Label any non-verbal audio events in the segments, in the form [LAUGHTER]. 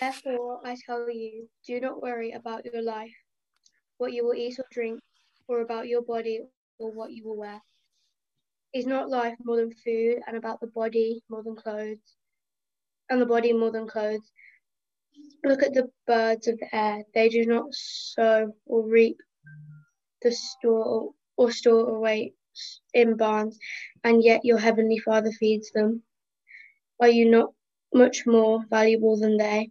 Therefore, I tell you, do not worry about your life, what you will eat or drink, or about your body, or what you will wear. Is not life more than food, and about the body more than clothes, and the body more than clothes? Look at the birds of the air; they do not sow or reap the store or store away in barns, and yet your heavenly Father feeds them. Are you not much more valuable than they?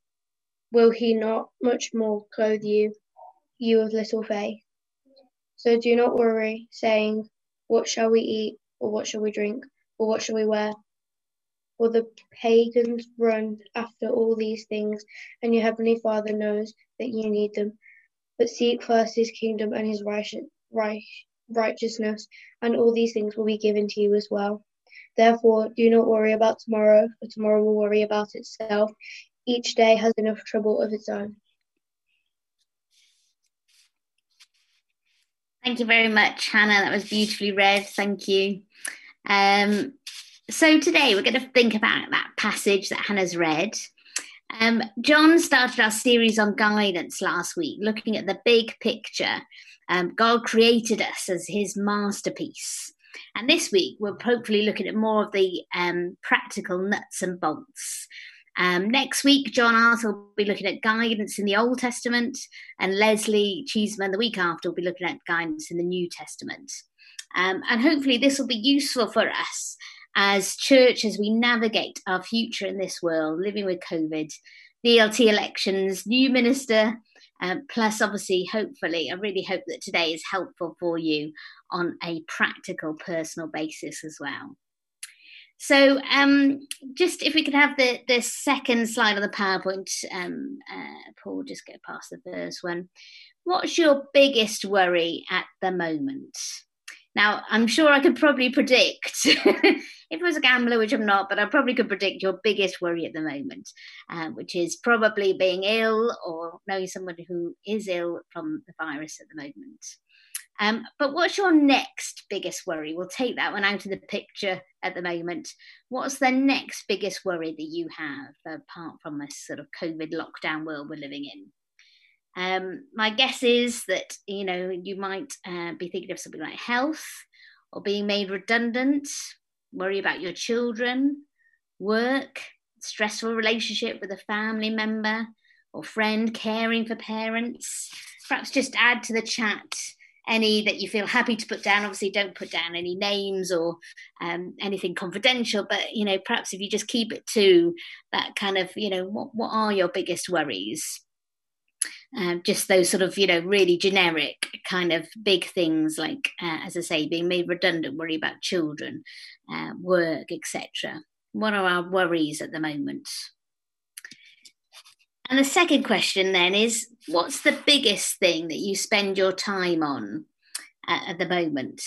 will he not much more clothe you, you of little faith? So do not worry, saying, What shall we eat, or what shall we drink, or what shall we wear? For the pagans run after all these things, and your heavenly Father knows that you need them. But seek first his kingdom and his righteousness, and all these things will be given to you as well. Therefore, do not worry about tomorrow, for tomorrow will worry about itself. Each day has enough trouble of its own. Thank you very much, Hannah. That was beautifully read. Thank you. Um, so today we're going to think about that passage that Hannah's read. Um, John started our series on guidance last week, looking at the big picture. Um, God created us as his masterpiece. And this week, we're hopefully looking at more of the um, practical nuts and bolts. Um, next week, John Arthur will be looking at guidance in the Old Testament, and Leslie Cheeseman the week after will be looking at guidance in the New Testament. Um, and hopefully, this will be useful for us as church as we navigate our future in this world, living with COVID, ELT elections, new minister, um, plus, obviously, hopefully, I really hope that today is helpful for you on a practical, personal basis as well. So, um, just if we could have the, the second slide on the PowerPoint, um, uh, Paul, just go past the first one. What's your biggest worry at the moment? Now, I'm sure I could probably predict, [LAUGHS] if I was a gambler, which I'm not, but I probably could predict your biggest worry at the moment, uh, which is probably being ill or knowing somebody who is ill from the virus at the moment. Um, but what's your next biggest worry? We'll take that one out of the picture at the moment. What's the next biggest worry that you have apart from this sort of COVID lockdown world we're living in? Um, my guess is that you know you might uh, be thinking of something like health or being made redundant, worry about your children, work, stressful relationship with a family member or friend, caring for parents. Perhaps just add to the chat any that you feel happy to put down. Obviously, don't put down any names or um, anything confidential, but you know, perhaps if you just keep it to that kind of, you know, what what are your biggest worries? Um, just those sort of you know really generic kind of big things like uh, as i say being made redundant worry about children uh, work etc what are our worries at the moment and the second question then is what's the biggest thing that you spend your time on at, at the moment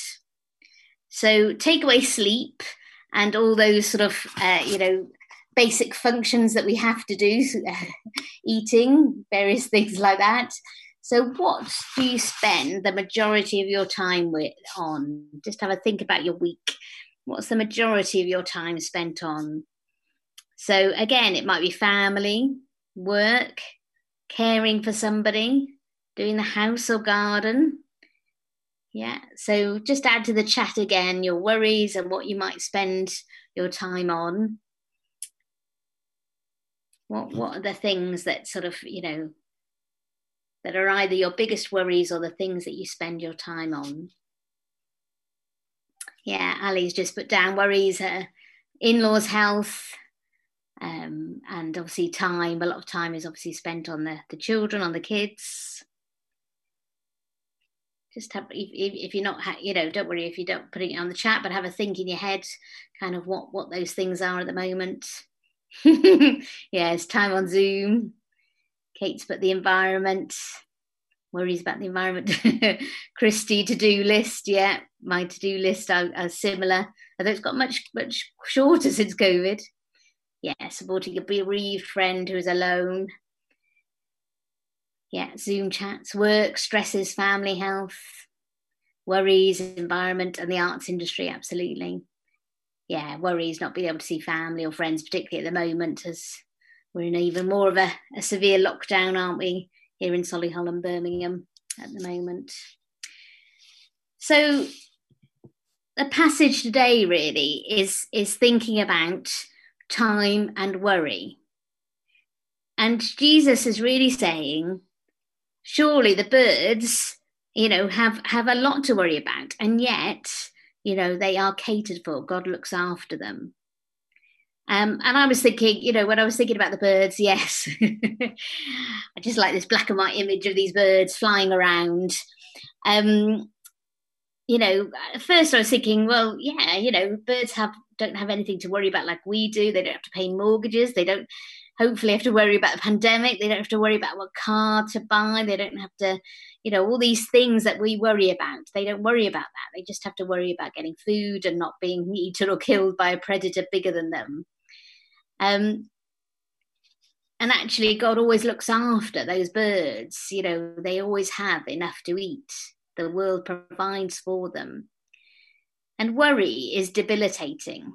so take away sleep and all those sort of uh, you know basic functions that we have to do, [LAUGHS] eating, various things like that. So, what do you spend the majority of your time with on? Just have a think about your week. What's the majority of your time spent on? So, again, it might be family, work, caring for somebody, doing the house or garden. Yeah, so just add to the chat again your worries and what you might spend your time on what what are the things that sort of you know that are either your biggest worries or the things that you spend your time on yeah ali's just put down worries her in-laws health um, and obviously time a lot of time is obviously spent on the, the children on the kids just have if, if you're not you know don't worry if you don't putting it on the chat but have a think in your head kind of what what those things are at the moment [LAUGHS] yeah, time on Zoom. Kate's put the environment, worries about the environment. [LAUGHS] Christy to do list, yeah, my to do list are, are, similar, although it's got much much shorter [LAUGHS] since COVID. Yeah, supporting a bereaved friend who is alone. Yeah, Zoom chats, work, stresses, family health, worries, environment, and the arts industry. Absolutely. Yeah, worries not being able to see family or friends, particularly at the moment, as we're in even more of a, a severe lockdown, aren't we? here in Solihull and Birmingham at the moment. So the passage today really is is thinking about time and worry. And Jesus is really saying, surely the birds, you know, have have a lot to worry about, and yet, you know, they are catered for. God looks after them. Um, and I was thinking, you know, when I was thinking about the birds, yes, [LAUGHS] I just like this black and white image of these birds flying around. Um, you know, at first I was thinking, well, yeah, you know, birds have don't have anything to worry about like we do. They don't have to pay mortgages. They don't hopefully have to worry about the pandemic. They don't have to worry about what car to buy. They don't have to, you know, all these things that we worry about. They don't worry about that. They just have to worry about getting food and not being [LAUGHS] eaten or killed by a predator bigger than them. Um, and actually, God always looks after those birds. You know, they always have enough to eat. The world provides for them. And worry is debilitating.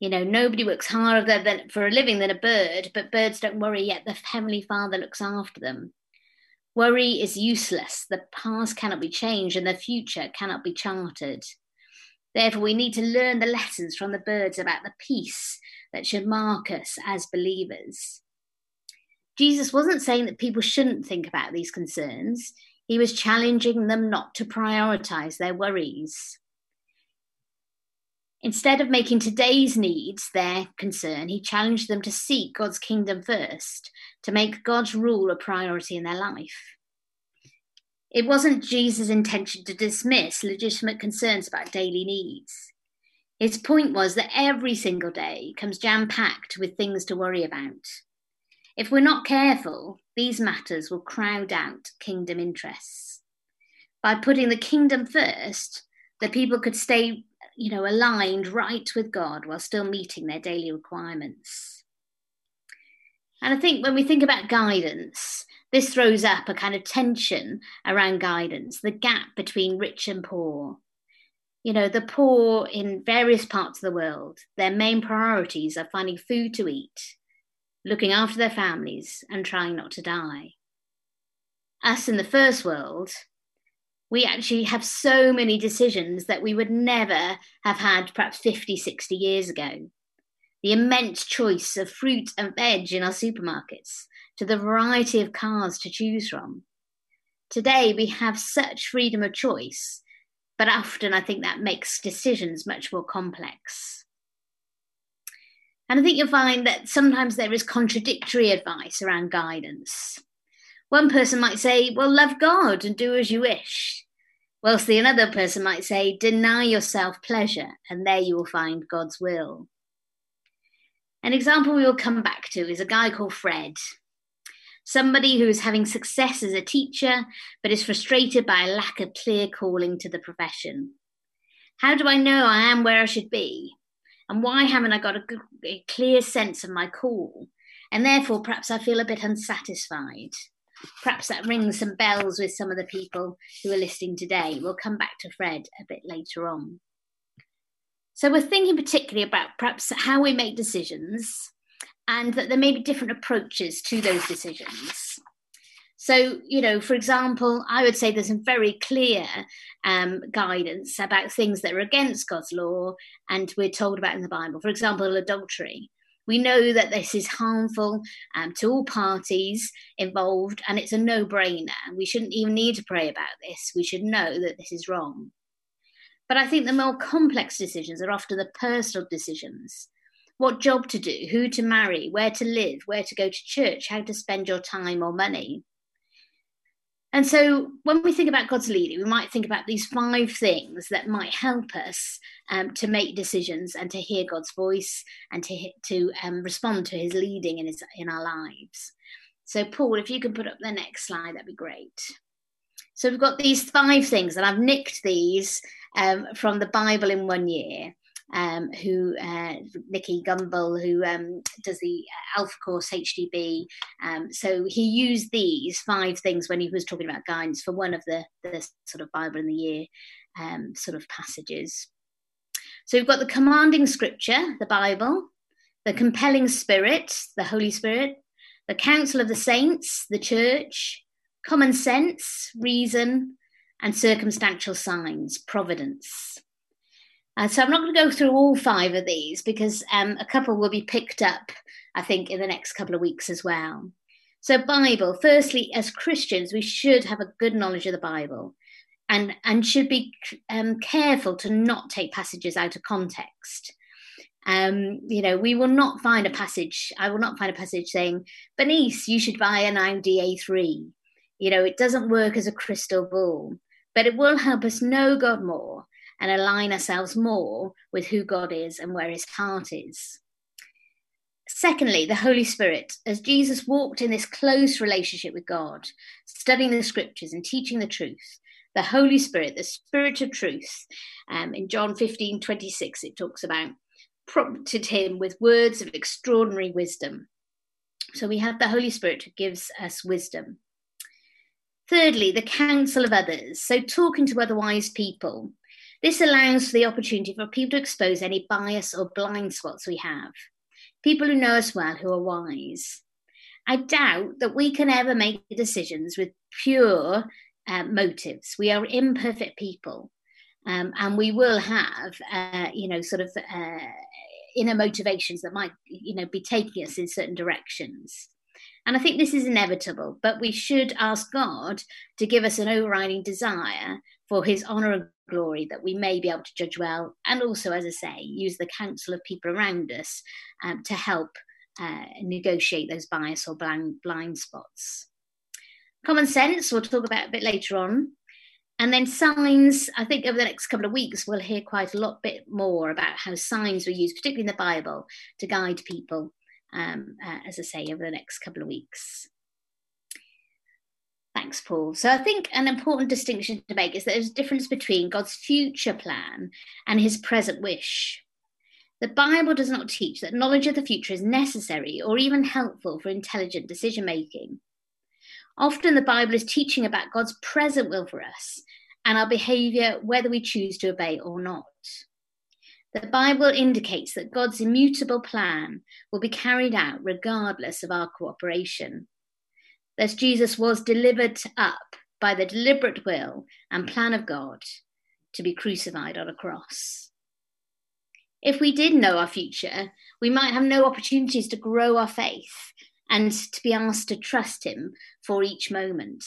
You know, nobody works harder than, for a living than a bird, but birds don't worry yet. The Heavenly Father looks after them. Worry is useless. The past cannot be changed and the future cannot be charted. Therefore, we need to learn the lessons from the birds about the peace that should mark us as believers. Jesus wasn't saying that people shouldn't think about these concerns, he was challenging them not to prioritize their worries. Instead of making today's needs their concern, he challenged them to seek God's kingdom first, to make God's rule a priority in their life. It wasn't Jesus' intention to dismiss legitimate concerns about daily needs. His point was that every single day comes jam packed with things to worry about. If we're not careful, these matters will crowd out kingdom interests. By putting the kingdom first, the people could stay, you know, aligned right with God while still meeting their daily requirements. And I think when we think about guidance, this throws up a kind of tension around guidance, the gap between rich and poor, you know, the poor in various parts of the world, their main priorities are finding food to eat, looking after their families, and trying not to die. Us in the first world, we actually have so many decisions that we would never have had perhaps 50, 60 years ago. The immense choice of fruit and veg in our supermarkets, to the variety of cars to choose from. Today, we have such freedom of choice but often I think that makes decisions much more complex. And I think you'll find that sometimes there is contradictory advice around guidance. One person might say, Well, love God and do as you wish. Whilst the another person might say, Deny yourself pleasure, and there you will find God's will. An example we will come back to is a guy called Fred somebody who is having success as a teacher but is frustrated by a lack of clear calling to the profession. How do I know I am where I should be? And why haven't I got a, good, a clear sense of my call? And therefore, perhaps I feel a bit unsatisfied. Perhaps that rings some bells with some of the people who are listening today. We'll come back to Fred a bit later on. So, we're thinking particularly about perhaps how we make decisions and that there may be different approaches to those decisions. So, you know, for example, I would say there's some very clear um, guidance about things that are against God's law and we're told about in the Bible. For example, adultery. We know that this is harmful um, to all parties involved and it's a no brainer. We shouldn't even need to pray about this. We should know that this is wrong. But I think the more complex decisions are often the personal decisions what job to do, who to marry, where to live, where to go to church, how to spend your time or money. And so when we think about God's leading, we might think about these five things that might help us um, to make decisions and to hear God's voice and to, to um, respond to his leading in, his, in our lives. So, Paul, if you can put up the next slide, that'd be great. So, we've got these five things, and I've nicked these um, from the Bible in one year. Um, who uh, Gumbel, who um, does the uh, Alpha Course HTB. Um, so he used these five things when he was talking about guidance for one of the, the sort of Bible in the year um, sort of passages. So we've got the commanding scripture, the Bible, the compelling spirit, the Holy Spirit, the counsel of the saints, the church, common sense, reason, and circumstantial signs, providence. Uh, so I'm not going to go through all five of these because um, a couple will be picked up, I think, in the next couple of weeks as well. So, Bible, firstly, as Christians, we should have a good knowledge of the Bible and, and should be um, careful to not take passages out of context. Um, you know, we will not find a passage, I will not find a passage saying, Bernice, you should buy an Audi A3. You know, it doesn't work as a crystal ball, but it will help us know God more and align ourselves more with who God is and where his heart is. Secondly, the Holy Spirit. As Jesus walked in this close relationship with God, studying the scriptures and teaching the truth, the Holy Spirit, the Spirit of truth, um, in John 15 26, it talks about prompted him with words of extraordinary wisdom. So we have the Holy Spirit who gives us wisdom. Thirdly, the counsel of others. So talking to other wise people. This allows for the opportunity for people to expose any bias or blind spots we have. People who know us well, who are wise. I doubt that we can ever make decisions with pure uh, motives. We are imperfect people. Um, and we will have, uh, you know, sort of uh, inner motivations that might, you know, be taking us in certain directions. And I think this is inevitable, but we should ask God to give us an overriding desire for his honor and glory that we may be able to judge well and also as i say use the counsel of people around us um, to help uh, negotiate those bias or blind, blind spots. Common sense we'll talk about a bit later on. And then signs i think over the next couple of weeks we'll hear quite a lot bit more about how signs were used particularly in the bible to guide people um, uh, as i say over the next couple of weeks Thanks, Paul. So I think an important distinction to make is that there's a difference between God's future plan and his present wish. The Bible does not teach that knowledge of the future is necessary or even helpful for intelligent decision making. Often the Bible is teaching about God's present will for us and our behavior, whether we choose to obey or not. The Bible indicates that God's immutable plan will be carried out regardless of our cooperation Thus, Jesus was delivered up by the deliberate will and plan of God to be crucified on a cross. If we did know our future, we might have no opportunities to grow our faith and to be asked to trust Him for each moment.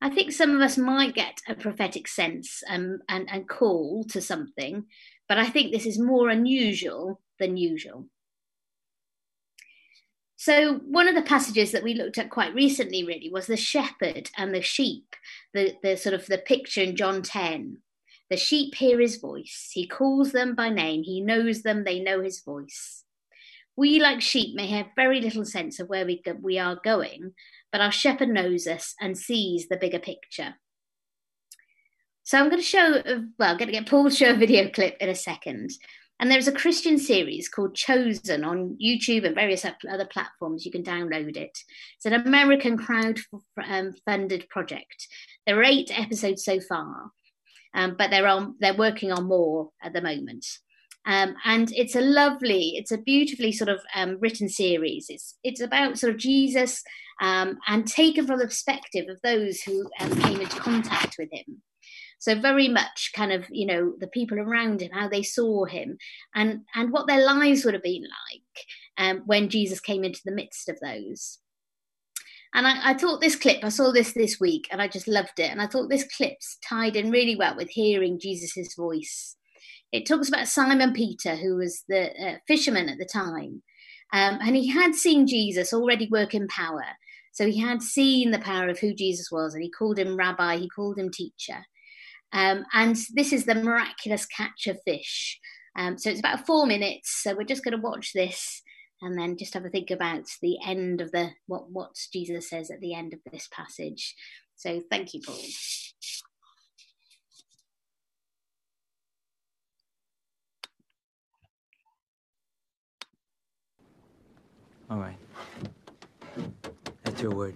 I think some of us might get a prophetic sense um, and, and call to something, but I think this is more unusual than usual. So, one of the passages that we looked at quite recently really was the shepherd and the sheep, the, the sort of the picture in John 10. The sheep hear his voice. He calls them by name. He knows them. They know his voice. We, like sheep, may have very little sense of where we, we are going, but our shepherd knows us and sees the bigger picture. So I'm going to show, well, I'm going to get Paul to show a video clip in a second. And there's a Christian series called Chosen on YouTube and various other platforms. You can download it. It's an American crowd um, funded project. There are eight episodes so far, um, but they're on. They're working on more at the moment. Um, and it's a lovely, it's a beautifully sort of um, written series. It's it's about sort of Jesus um, and taken from the perspective of those who um, came into contact with him. So very much kind of, you know, the people around him, how they saw him and, and what their lives would have been like um, when Jesus came into the midst of those. And I, I, thought this clip, I saw this this week and I just loved it. And I thought this clip's tied in really well with hearing Jesus's voice. It talks about Simon Peter, who was the uh, fisherman at the time. Um, and he had seen Jesus already work in power. So he had seen the power of who Jesus was, and he called him rabbi, he called him teacher. Um, and this is the miraculous catch of fish. Um, so it's about four minutes. So we're just going to watch this and then just have a think about the end of the what what Jesus says at the end of this passage. So thank you, Paul. All right. That's your word.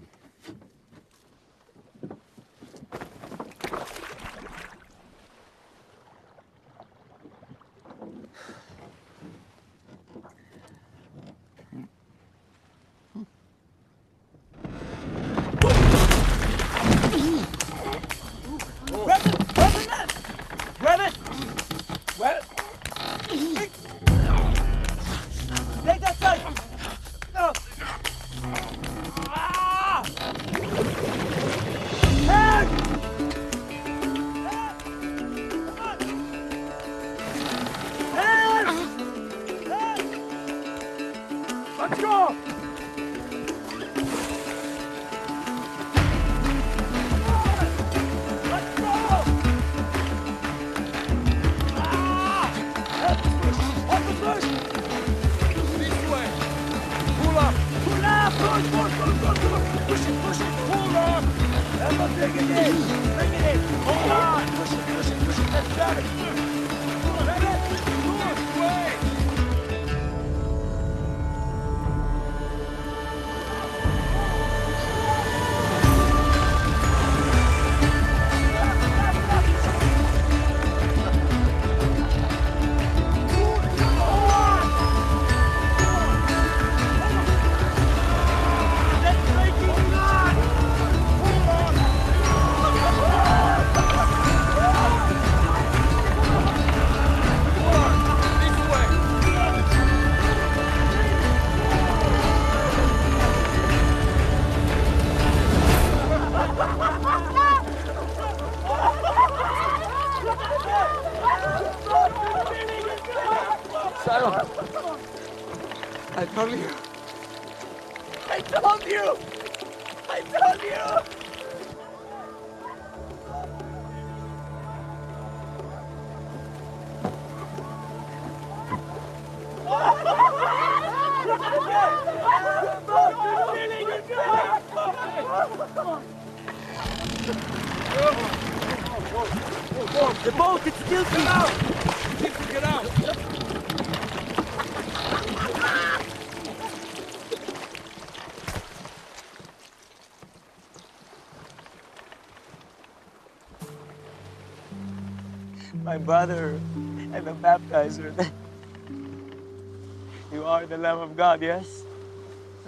The boat, it's still get out! Need to get out! My brother and the baptizer. You are the Lamb of God, yes?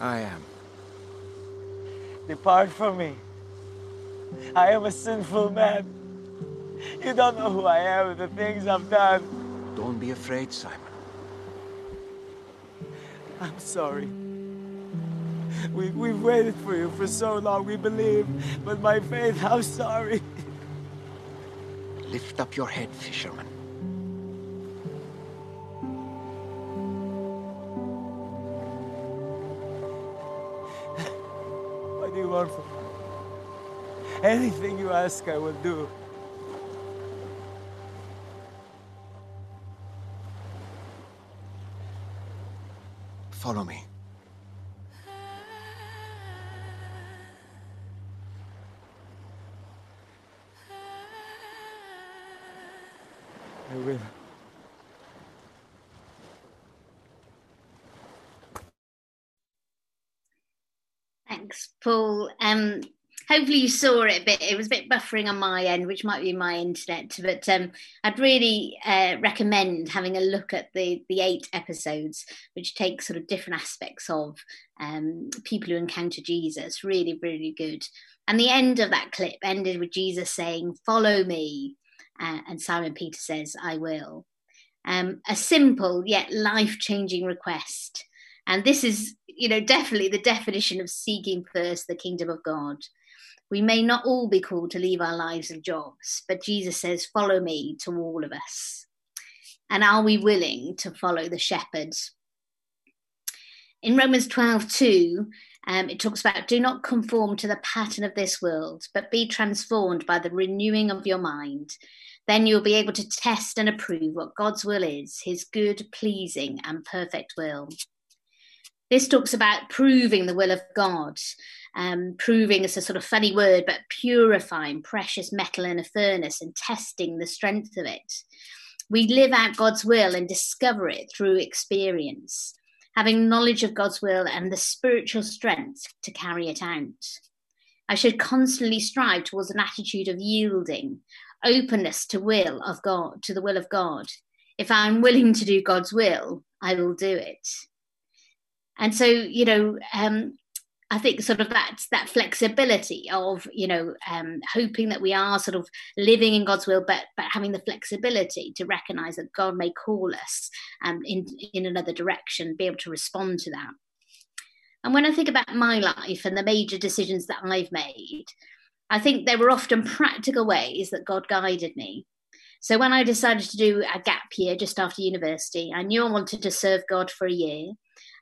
I am. Depart from me. I am a sinful man. You don't know who I am and the things I've done. Don't be afraid, Simon. I'm sorry. We, we've waited for you for so long, we believe. But my faith, I'm sorry. Lift up your head, fisherman. What do you want from me? [LAUGHS] Anything you ask, I will do. Follow me. I will. Thanks, Paul. Um, hopefully you saw it a bit. It was a bit buffering on my end, which might be my internet, but um, I'd really uh, recommend having a look at the the eight episodes, which take sort of different aspects of um, people who encounter Jesus. Really, really good. And the end of that clip ended with Jesus saying, "Follow me," uh, and Simon Peter says, "I will." Um, a simple yet life changing request. And this is, you know, definitely the definition of seeking first the kingdom of God. We may not all be called to leave our lives and jobs, but Jesus says, Follow me to all of us. And are we willing to follow the shepherd? In Romans 12, 2, um, it talks about do not conform to the pattern of this world, but be transformed by the renewing of your mind. Then you'll be able to test and approve what God's will is, his good, pleasing, and perfect will. This talks about proving the will of God. Um, proving is a sort of funny word, but purifying precious metal in a furnace and testing the strength of it. We live out God's will and discover it through experience, having knowledge of God's will and the spiritual strength to carry it out. I should constantly strive towards an attitude of yielding, openness to will of God, to the will of God. If I'm willing to do God's will, I will do it. And so, you know, um, I think sort of that that flexibility of you know um, hoping that we are sort of living in God's will, but but having the flexibility to recognise that God may call us um, in in another direction, be able to respond to that. And when I think about my life and the major decisions that I've made, I think there were often practical ways that God guided me. So when I decided to do a gap year just after university, I knew I wanted to serve God for a year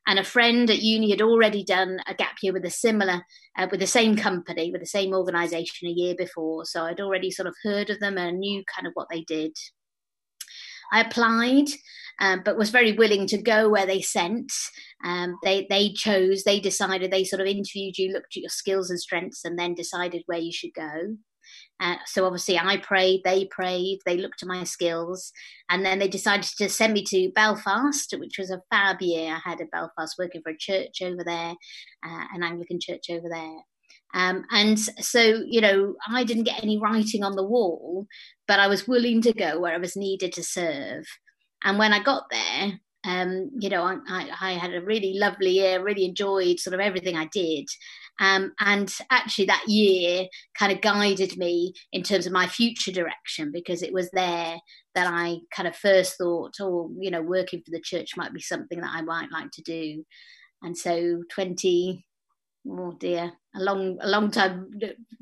and a friend at uni had already done a gap year with a similar uh, with the same company with the same organization a year before. So i'd already sort of heard of them and knew kind of what they did. I applied um, but was very willing to go where they sent. Um, they they chose they decided they sort of interviewed you looked at your skills and strengths and then decided where you should go uh, so obviously I prayed, they prayed, they looked at my skills, and then they decided to send me to Belfast, which was a fab year. I had a Belfast working for a church over there, uh, an Anglican church over there. Um, and so, you know, I didn't get any writing on the wall, but I was willing to go where I was needed to serve. And when I got there, um, you know, I, I, I, had a really lovely year, really enjoyed sort of everything I did. Um, and actually, that year kind of guided me in terms of my future direction because it was there that I kind of first thought, oh, you know, working for the church might be something that I might like to do. And so, 20, oh dear, a long, a long time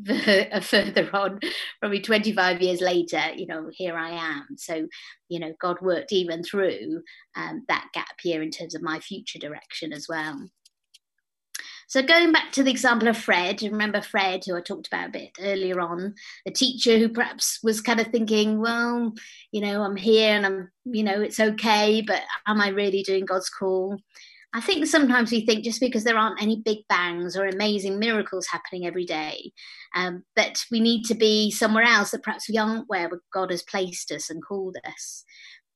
[LAUGHS] further on, probably 25 years later, you know, here I am. So, you know, God worked even through um, that gap year in terms of my future direction as well. So going back to the example of Fred, remember Fred, who I talked about a bit earlier on, a teacher who perhaps was kind of thinking, well, you know, I'm here and I'm, you know, it's okay, but am I really doing God's call? I think sometimes we think just because there aren't any big bangs or amazing miracles happening every day, um, that we need to be somewhere else, that perhaps we aren't where God has placed us and called us.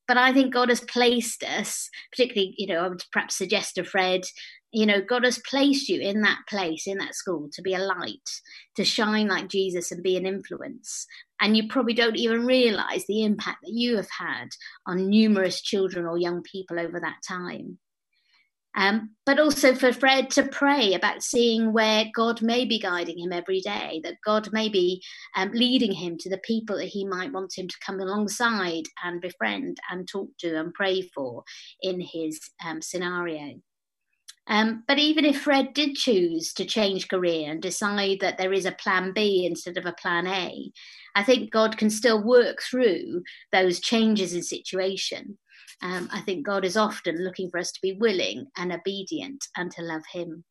But I think God has placed us, particularly, you know, I would perhaps suggest to Fred, you know god has placed you in that place in that school to be a light to shine like jesus and be an influence and you probably don't even realize the impact that you have had on numerous children or young people over that time um, but also for Fred to pray about seeing where God may be guiding him every day, that God may be um, leading him to the people that he might want him to come alongside and befriend and talk to and pray for in his um, scenario. Um, but even if Fred did choose to change career and decide that there is a plan B instead of a plan A, I think God can still work through those changes in situation. Um, I think God is often looking for us to be willing and obedient and to love Him.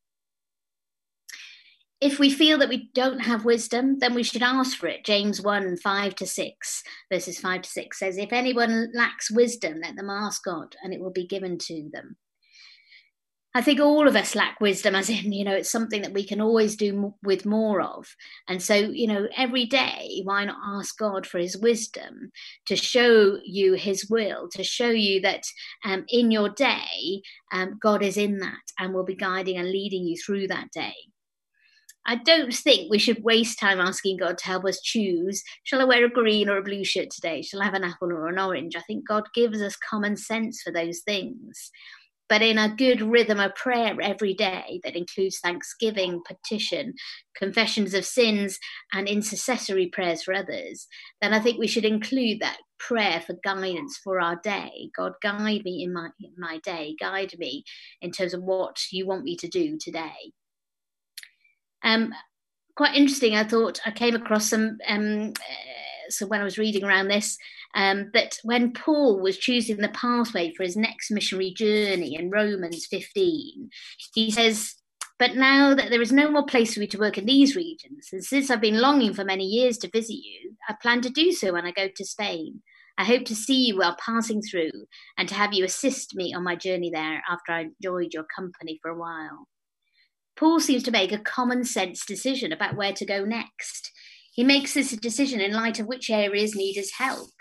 If we feel that we don't have wisdom, then we should ask for it. James 1 5 to 6, verses 5 to 6 says, If anyone lacks wisdom, let them ask God, and it will be given to them. I think all of us lack wisdom, as in, you know, it's something that we can always do with more of. And so, you know, every day, why not ask God for his wisdom to show you his will, to show you that um, in your day, um, God is in that and will be guiding and leading you through that day. I don't think we should waste time asking God to help us choose shall I wear a green or a blue shirt today? Shall I have an apple or an orange? I think God gives us common sense for those things but in a good rhythm of prayer every day that includes thanksgiving, petition, confessions of sins, and intercessory prayers for others, then I think we should include that prayer for guidance for our day. God, guide me in my, in my day, guide me in terms of what you want me to do today. Um, quite interesting, I thought I came across some. Um, uh, so when I was reading around this, um, that when Paul was choosing the pathway for his next missionary journey in Romans 15, he says, But now that there is no more place for me to work in these regions, and since I've been longing for many years to visit you, I plan to do so when I go to Spain. I hope to see you while passing through and to have you assist me on my journey there after I enjoyed your company for a while. Paul seems to make a common sense decision about where to go next. He makes this decision in light of which areas need his help.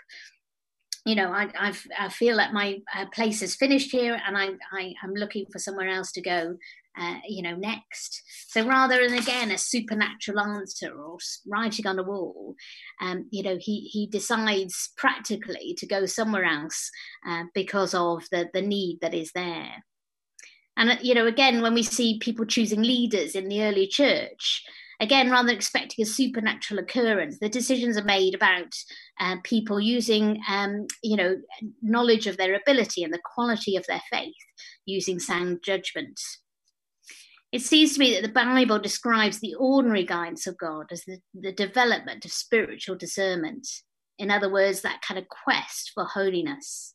You know, I, I've, i feel that my uh, place is finished here and I, I, am looking for somewhere else to go, uh, you know, next. So rather than, again, a supernatural answer or writing on a wall, um, you know, he, he decides practically to go somewhere else uh, because of the, the need that is there. And, uh, you know, again, when we see people choosing leaders in the early church, again, rather than expecting a supernatural occurrence, the decisions are made about uh, people using, um, you know, knowledge of their ability and the quality of their faith, using sound judgment. It seems to me that the Bible describes the ordinary guidance of God as the, the development of spiritual discernment. In other words, that kind of quest for holiness.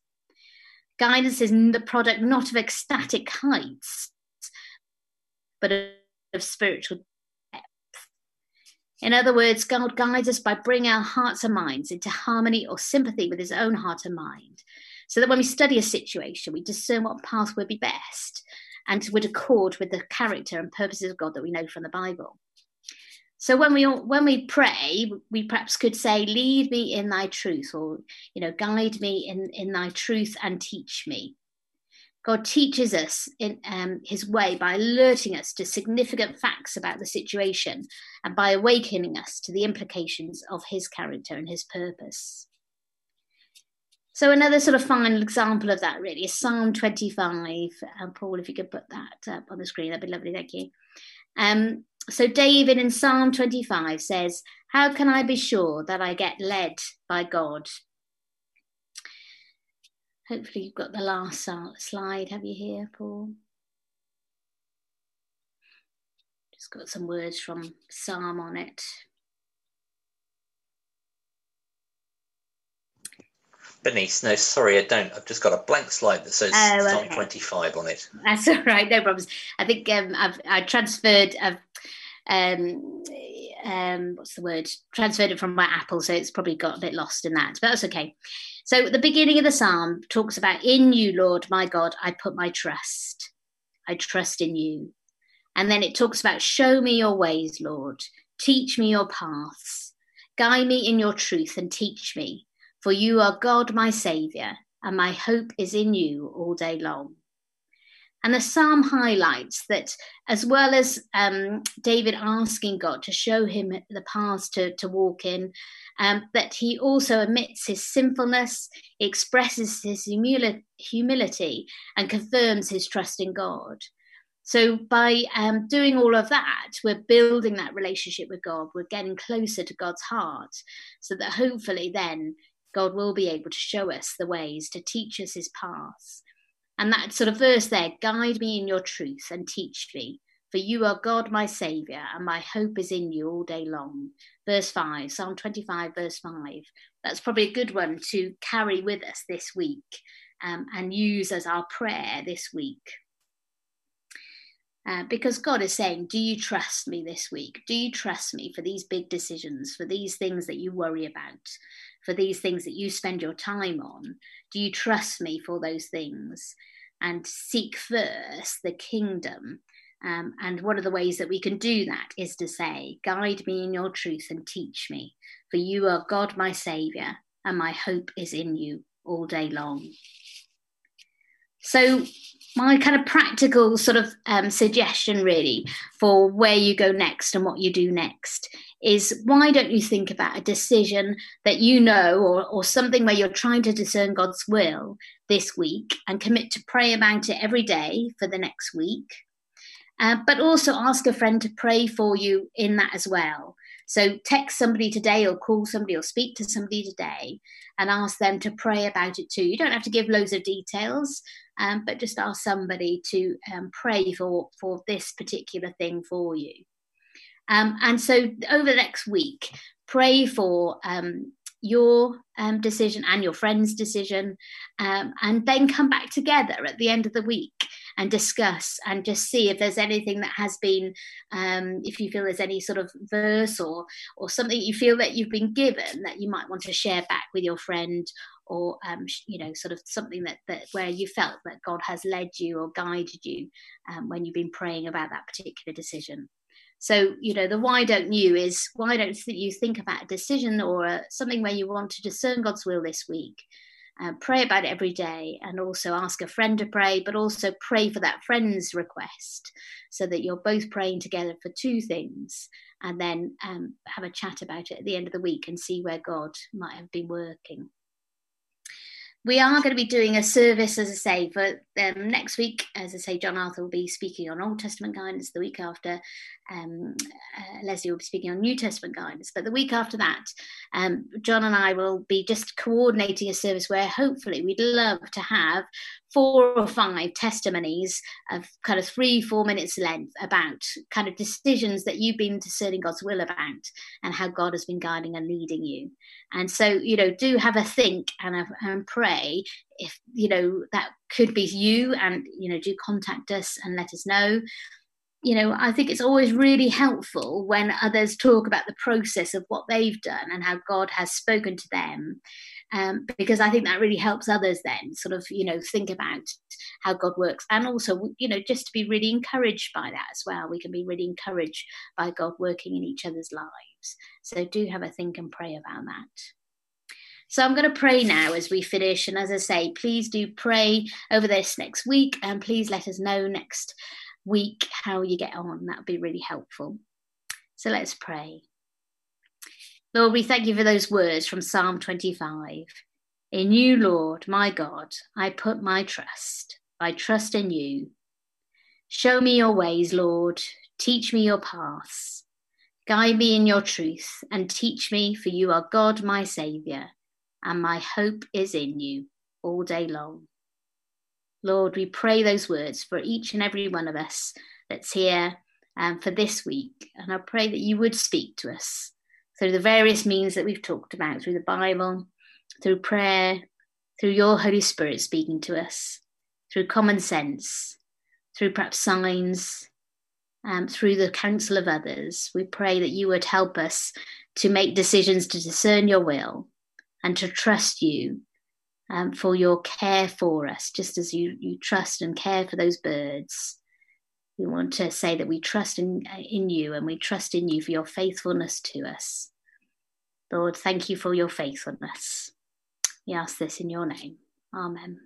Guidance is the product not of ecstatic heights, but of spiritual. In other words, God guides us by bringing our hearts and minds into harmony or sympathy with his own heart and mind, so that when we study a situation, we discern what path would be best and would accord with the character and purposes of God that we know from the Bible. So when we when we pray, we perhaps could say, "Lead me in Thy truth," or you know, "Guide me in in Thy truth and teach me." God teaches us in um, His way by alerting us to significant facts about the situation and by awakening us to the implications of His character and His purpose. So another sort of final example of that really is Psalm 25. Uh, Paul, if you could put that up on the screen, that'd be lovely. Thank you. Um, so David in Psalm 25 says, How can I be sure that I get led by God? Hopefully, you've got the last slide. Have you here, Paul? Just got some words from Psalm on it. Bernice, no, sorry, I don't. I've just got a blank slide that says oh, okay. 25 on it. That's [LAUGHS] all right, no problems. I think um, I've I transferred, I've um, um, what's the word? Transferred it from my Apple, so it's probably got a bit lost in that, but that's okay. So the beginning of the psalm talks about, "In you, Lord, my God, I put my trust. I trust in you." And then it talks about, "Show me your ways, Lord. Teach me your paths. Guide me in your truth and teach me." For you are God, my Saviour, and my hope is in you all day long. And the psalm highlights that, as well as um, David asking God to show him the paths to, to walk in, um, that he also admits his sinfulness, expresses his humili- humility, and confirms his trust in God. So, by um, doing all of that, we're building that relationship with God. We're getting closer to God's heart, so that hopefully then God will be able to show us the ways, to teach us his paths. And that sort of verse there guide me in your truth and teach me, for you are God, my Saviour, and my hope is in you all day long. Verse 5, Psalm 25, verse 5. That's probably a good one to carry with us this week um, and use as our prayer this week. Uh, because God is saying, Do you trust me this week? Do you trust me for these big decisions, for these things that you worry about? for these things that you spend your time on? Do you trust me for those things? And seek first the kingdom. Um, and one of the ways that we can do that is to say, Guide me in your truth and teach me, for you are God, my Saviour, and my hope is in you all day long. So, my kind of practical sort of um, suggestion, really, for where you go next and what you do next is why don't you think about a decision that you know or, or something where you're trying to discern God's will this week and commit to pray about it every day for the next week? Uh, but also ask a friend to pray for you in that as well. So text somebody today or call somebody or speak to somebody today and ask them to pray about it too. You don't have to give loads of details, um, but just ask somebody to um, pray for, for this particular thing for you. Um, and so over the next week, pray for um, your um, decision and your friend's decision, um, and then come back together at the end of the week and discuss and just see if there's anything that has been, um, if you feel there's any sort of verse or or something you feel that you've been given that you might want to share back with your friend or um, you know sort of something that, that where you felt that god has led you or guided you um, when you've been praying about that particular decision. So you know the why don't you is why don't you think about a decision or a, something where you want to discern god's will this week uh, pray about it every day and also ask a friend to pray, but also pray for that friend's request so that you're both praying together for two things and then um, have a chat about it at the end of the week and see where God might have been working we are going to be doing a service, as I say, for um, next week. As I say, John Arthur will be speaking on Old Testament guidance. The week after, um, uh, Leslie will be speaking on New Testament guidance. But the week after that, um, John and I will be just coordinating a service where hopefully we'd love to have four or five testimonies of kind of three, four minutes length about kind of decisions that you've been discerning God's will about and how God has been guiding and leading you. And so, you know, do have a think and, a, and pray if, you know, that could be you and, you know, do contact us and let us know. You know, I think it's always really helpful when others talk about the process of what they've done and how God has spoken to them. Um, because I think that really helps others then sort of, you know, think about how God works and also, you know, just to be really encouraged by that as well. We can be really encouraged by God working in each other's lives. So do have a think and pray about that. So I'm going to pray now as we finish. And as I say, please do pray over this next week and please let us know next week how you get on. That would be really helpful. So let's pray. Lord, we thank you for those words from Psalm 25. In you, Lord, my God, I put my trust. I trust in you. Show me your ways, Lord. Teach me your paths. Guide me in your truth and teach me, for you are God, my Saviour, and my hope is in you all day long. Lord, we pray those words for each and every one of us that's here um, for this week. And I pray that you would speak to us through the various means that we've talked about through the Bible, through prayer, through your Holy Spirit speaking to us, through common sense, through perhaps signs, um, through the counsel of others. We pray that you would help us to make decisions to discern your will and to trust you um, for your care for us, just as you, you trust and care for those birds. We want to say that we trust in, in you and we trust in you for your faithfulness to us. Lord, thank you for your faithfulness. We ask this in your name. Amen.